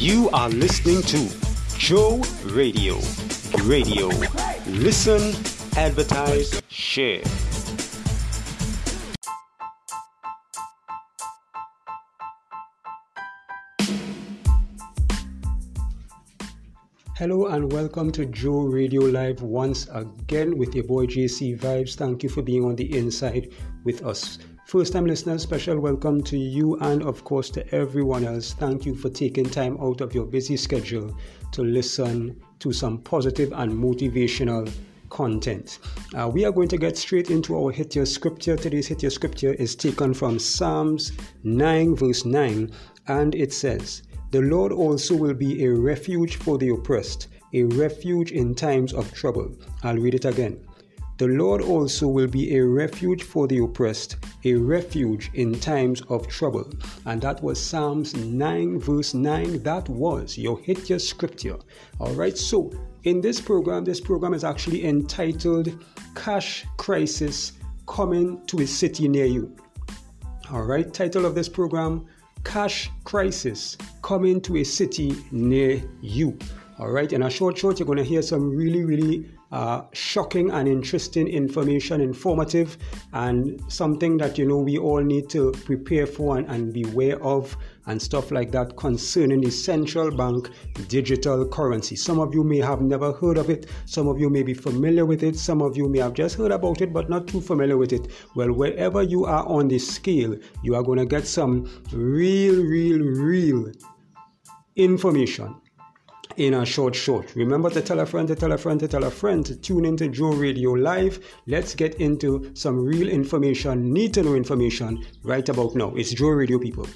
You are listening to Joe Radio. Radio. Listen, advertise, share. Hello and welcome to Joe Radio Live once again with your boy JC Vibes. Thank you for being on the inside with us. First time listeners, special welcome to you and of course to everyone else. Thank you for taking time out of your busy schedule to listen to some positive and motivational content. Uh, we are going to get straight into our hit your scripture. Today's hit your scripture is taken from Psalms 9, verse 9, and it says, the Lord also will be a refuge for the oppressed, a refuge in times of trouble. I'll read it again. The Lord also will be a refuge for the oppressed, a refuge in times of trouble. And that was Psalms 9, verse 9. That was your hit your scripture. All right, so in this program, this program is actually entitled Cash Crisis Coming to a City Near You. All right, title of this program cash crisis coming to a city near you. All right, in a short short, you're going to hear some really, really uh, shocking and interesting information, informative, and something that you know we all need to prepare for and, and beware of, and stuff like that concerning the central bank digital currency. Some of you may have never heard of it, some of you may be familiar with it, some of you may have just heard about it but not too familiar with it. Well, wherever you are on the scale, you are going to get some real, real, real information in a short short. Remember to tell a friend to tell a friend to tell a friend to tune into Joe Radio Live. Let's get into some real information, need to know information right about now. It's Joe Radio people.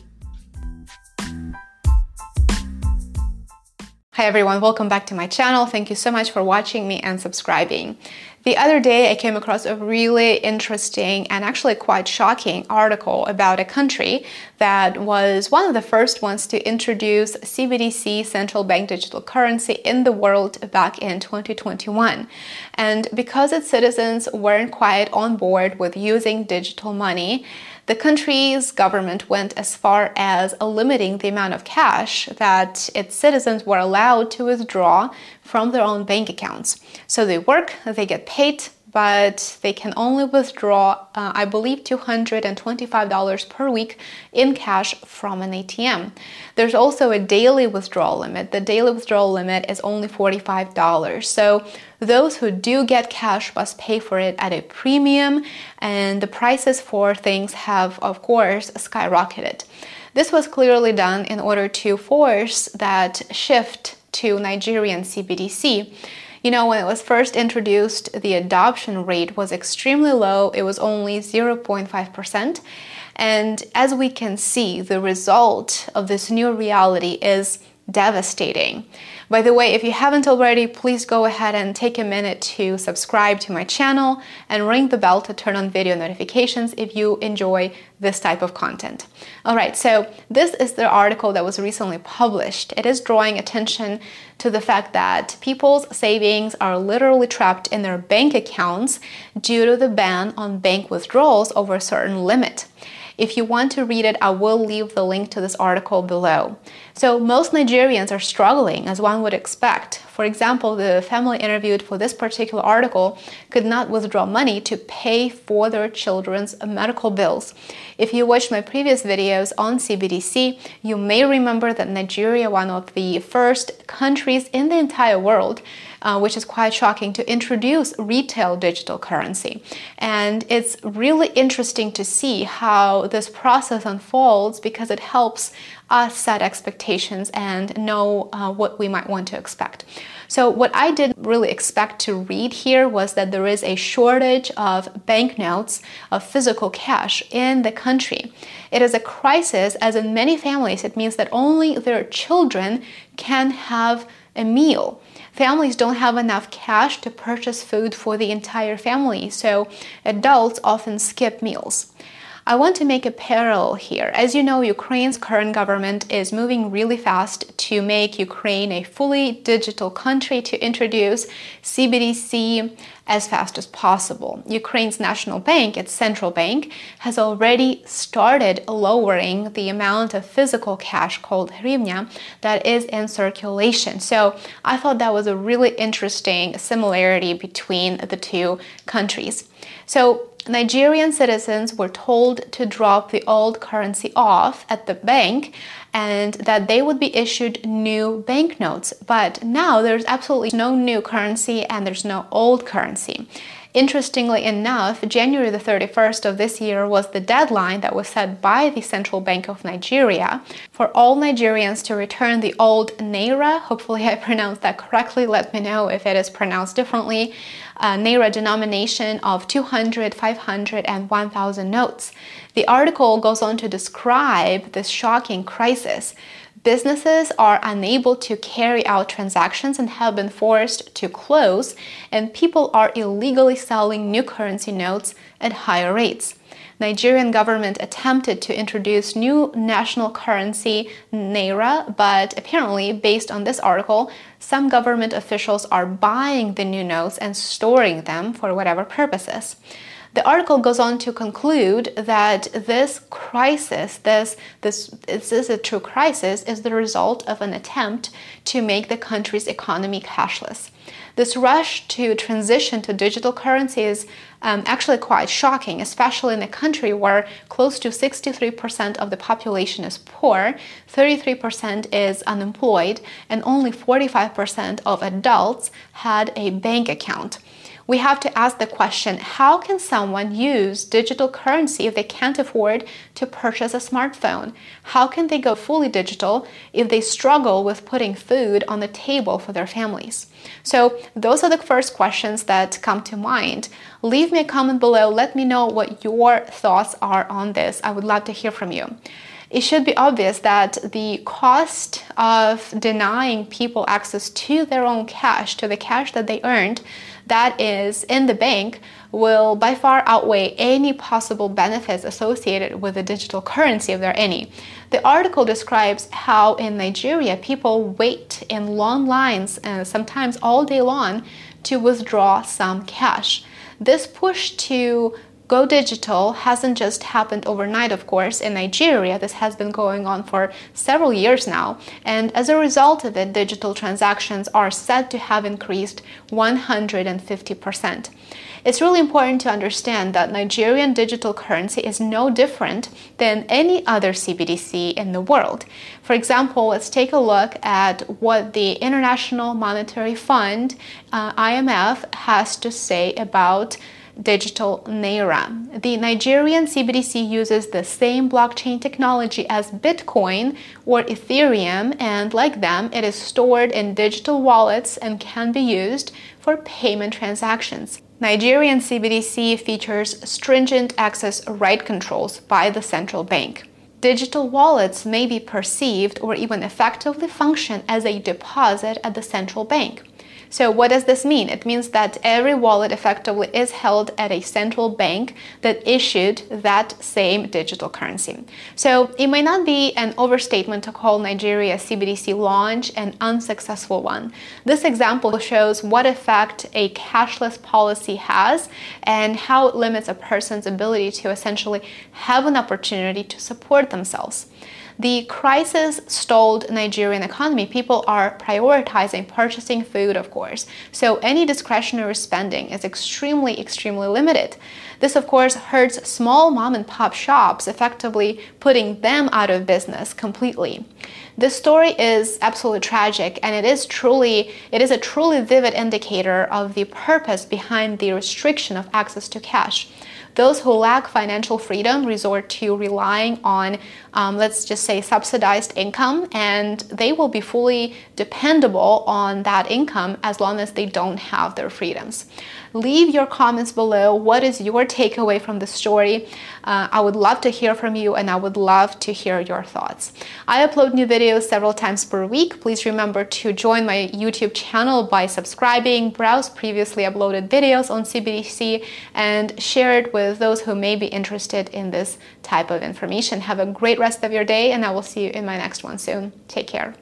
Hi everyone, welcome back to my channel. Thank you so much for watching me and subscribing. The other day, I came across a really interesting and actually quite shocking article about a country that was one of the first ones to introduce CBDC, central bank digital currency, in the world back in 2021. And because its citizens weren't quite on board with using digital money, the country's government went as far as limiting the amount of cash that its citizens were allowed to withdraw from their own bank accounts. So they work, they get paid, but they can only withdraw, uh, I believe, $225 per week in cash from an ATM. There's also a daily withdrawal limit. The daily withdrawal limit is only $45. So those who do get cash must pay for it at a premium, and the prices for things have, of course, skyrocketed. This was clearly done in order to force that shift to Nigerian CBDC. You know, when it was first introduced, the adoption rate was extremely low, it was only 0.5%. And as we can see, the result of this new reality is devastating. By the way, if you haven't already, please go ahead and take a minute to subscribe to my channel and ring the bell to turn on video notifications if you enjoy this type of content. All right, so this is the article that was recently published. It is drawing attention to the fact that people's savings are literally trapped in their bank accounts due to the ban on bank withdrawals over a certain limit. If you want to read it, I will leave the link to this article below. So, most Nigerians are struggling, as one would expect. For example, the family interviewed for this particular article could not withdraw money to pay for their children's medical bills. If you watched my previous videos on CBDC, you may remember that Nigeria, one of the first countries in the entire world, uh, which is quite shocking, to introduce retail digital currency. And it's really interesting to see how this process unfolds because it helps us set expectations and know uh, what we might want to expect. So, what I didn't really expect to read here was that there is a shortage of banknotes, of physical cash in the country. It is a crisis, as in many families, it means that only their children can have a meal. Families don't have enough cash to purchase food for the entire family, so adults often skip meals. I want to make a parallel here. As you know, Ukraine's current government is moving really fast to make Ukraine a fully digital country to introduce CBDC as fast as possible. Ukraine's national bank, its central bank, has already started lowering the amount of physical cash called hryvnia that is in circulation. So I thought that was a really interesting similarity between the two countries. So Nigerian citizens were told to drop the old currency off at the bank and that they would be issued new banknotes. But now there's absolutely no new currency and there's no old currency. Interestingly enough, January the 31st of this year was the deadline that was set by the Central Bank of Nigeria for all Nigerians to return the old Naira. Hopefully, I pronounced that correctly. Let me know if it is pronounced differently. Uh, Naira denomination of 200, 500, and 1000 notes. The article goes on to describe this shocking crisis businesses are unable to carry out transactions and have been forced to close, and people are illegally selling new currency notes at higher rates. Nigerian government attempted to introduce new national currency naira, but apparently, based on this article, some government officials are buying the new notes and storing them for whatever purposes. The article goes on to conclude that this crisis, this, this, this is a true crisis, is the result of an attempt to make the country's economy cashless. This rush to transition to digital currency is um, actually quite shocking, especially in a country where close to 63% of the population is poor, 33% is unemployed, and only 45% of adults had a bank account we have to ask the question how can someone use digital currency if they can't afford to purchase a smartphone? How can they go fully digital if they struggle with putting food on the table for their families? So, those are the first questions that come to mind. Leave me a comment below. Let me know what your thoughts are on this. I would love to hear from you it should be obvious that the cost of denying people access to their own cash, to the cash that they earned, that is in the bank, will by far outweigh any possible benefits associated with the digital currency, if there are any. The article describes how in Nigeria people wait in long lines, and sometimes all day long, to withdraw some cash. This push to Go digital hasn't just happened overnight, of course, in Nigeria. This has been going on for several years now. And as a result of it, digital transactions are said to have increased 150%. It's really important to understand that Nigerian digital currency is no different than any other CBDC in the world. For example, let's take a look at what the International Monetary Fund, uh, IMF, has to say about digital naira. The Nigerian CBDC uses the same blockchain technology as Bitcoin or Ethereum, and like them, it is stored in digital wallets and can be used for payment transactions. Nigerian CBDC features stringent access right controls by the central bank. Digital wallets may be perceived or even effectively function as a deposit at the central bank. So what does this mean? It means that every wallet effectively is held at a central bank that issued that same digital currency. So it may not be an overstatement to call Nigeria's CBDC launch an unsuccessful one. This example shows what effect a cashless policy has and how it limits a person's ability to essentially have an opportunity to support themselves. The crisis stalled Nigerian economy. People are prioritizing purchasing food, of course. So any discretionary spending is extremely, extremely limited. This, of course, hurts small mom and pop shops, effectively putting them out of business completely. This story is absolutely tragic, and it is truly it is a truly vivid indicator of the purpose behind the restriction of access to cash. Those who lack financial freedom resort to relying on, um, let's just say, subsidized income, and they will be fully dependable on that income as long as they don't have their freedoms. Leave your comments below. What is your takeaway from the story? Uh, I would love to hear from you and I would love to hear your thoughts. I upload new videos several times per week. Please remember to join my YouTube channel by subscribing, browse previously uploaded videos on CBDC, and share it with with those who may be interested in this type of information. Have a great rest of your day, and I will see you in my next one soon. Take care.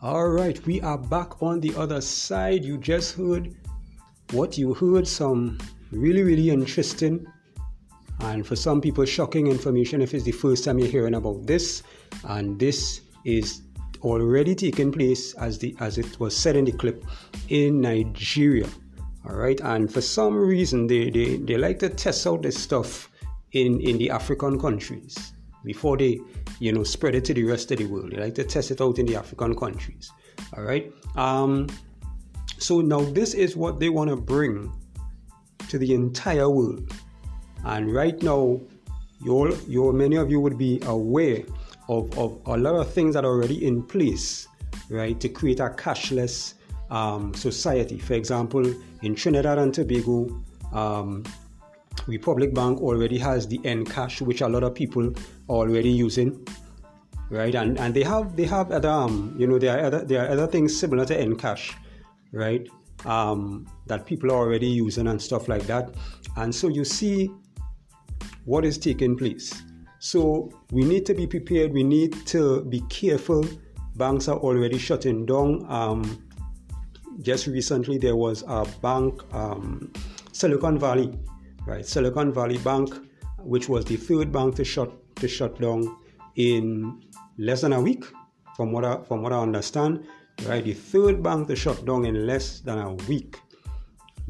All right, we are back on the other side. You just heard what you heard some really, really interesting and for some people shocking information if it's the first time you're hearing about this. And this is already taking place as the as it was said in the clip in Nigeria. All right, and for some reason they, they, they like to test out this stuff in, in the African countries before they you know spread it to the rest of the world. They like to test it out in the African countries. All right. Um, so now this is what they want to bring to the entire world. And right now, you you many of you would be aware of, of a lot of things that are already in place, right, to create a cashless um, society. For example, in Trinidad and Tobago, um, Republic Bank already has the EndCash, which a lot of people are already using, right? And and they have they have other um, you know there are other there are other things similar to EndCash, right? Um, that people are already using and stuff like that. And so you see what is taking place. So we need to be prepared. We need to be careful. Banks are already shutting down. Um, just recently, there was a bank, um, Silicon Valley, right? Silicon Valley Bank, which was the third bank to shut to shut down in less than a week, from what I, from what I understand, right? The third bank to shut down in less than a week,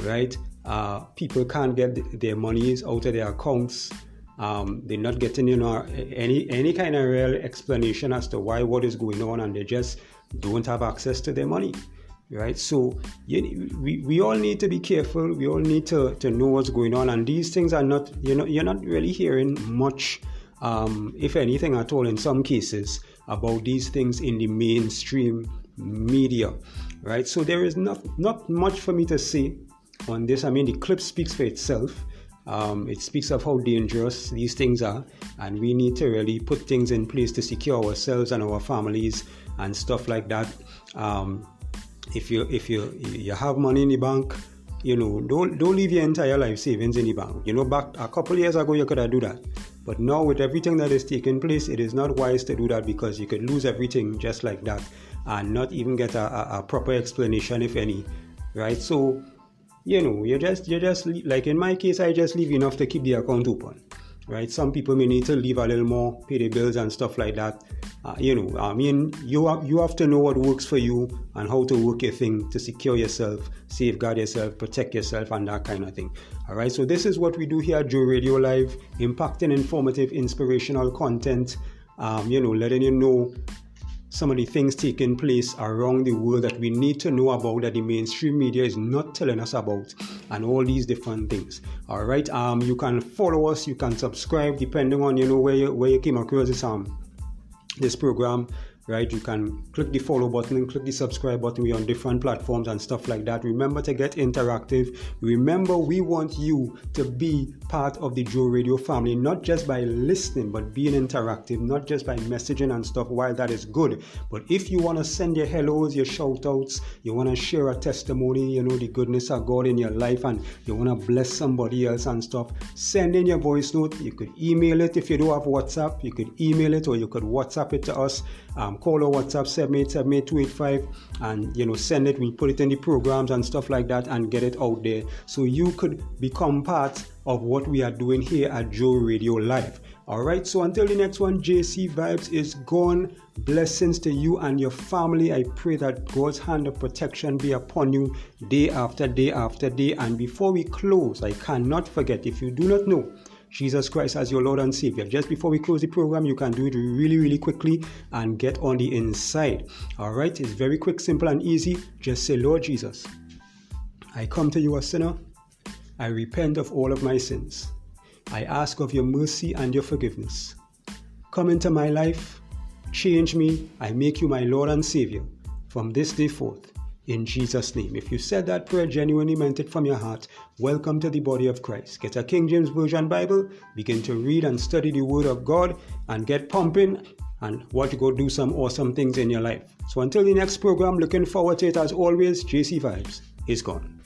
right? Uh, people can't get their monies out of their accounts. Um, they're not getting you know any any kind of real explanation as to why what is going on, and they just don't have access to their money right? So you, we, we all need to be careful. We all need to, to know what's going on. And these things are not you know you're not really hearing much um, if anything at all in some cases about these things in the mainstream media right? So there is not not much for me to say on this. I mean the clip speaks for itself. Um, it speaks of how dangerous these things are. And we need to really put things in place to secure ourselves and our families and stuff like that. Um, if you if you you have money in the bank you know don't don't leave your entire life savings in the bank. You know back a couple years ago you could have do that. But now with everything that is taking place it is not wise to do that because you could lose everything just like that and not even get a, a, a proper explanation if any right? So you know you just you just like in my case i just leave enough to keep the account open right? Some people may need to leave a little more, pay the bills and stuff like that. Uh, you know, I mean, you have, you have to know what works for you and how to work your thing to secure yourself, safeguard yourself, protect yourself, and that kind of thing. All right, so this is what we do here at Joe Radio Live, impacting, informative, inspirational content. Um, you know, letting you know some of the things taking place around the world that we need to know about that the mainstream media is not telling us about and all these different things all right um you can follow us you can subscribe depending on you know where you where you came across this um this program right? You can click the follow button and click the subscribe button. We're on different platforms and stuff like that. Remember to get interactive. Remember, we want you to be part of the Joe Radio family, not just by listening, but being interactive, not just by messaging and stuff. While that is good, but if you want to send your hellos, your shout outs, you want to share a testimony, you know, the goodness of God in your life, and you want to bless somebody else and stuff, send in your voice note. You could email it if you don't have WhatsApp, you could email it or you could WhatsApp it to us. Um, call or WhatsApp 7878 and you know send it. We put it in the programs and stuff like that and get it out there so you could become part of what we are doing here at Joe Radio Live. All right, so until the next one, JC Vibes is gone. Blessings to you and your family. I pray that God's hand of protection be upon you day after day after day. And before we close, I cannot forget if you do not know Jesus Christ as your Lord and Savior. Just before we close the program, you can do it really, really quickly and get on the inside. All right, it's very quick, simple, and easy. Just say, Lord Jesus, I come to you a sinner. I repent of all of my sins. I ask of your mercy and your forgiveness. Come into my life Change me. I make you my Lord and Savior from this day forth. In Jesus' name. If you said that prayer, genuinely meant it from your heart, welcome to the body of Christ. Get a King James Version Bible, begin to read and study the Word of God, and get pumping and watch go do some awesome things in your life. So until the next program, looking forward to it as always, JC Vibes is gone.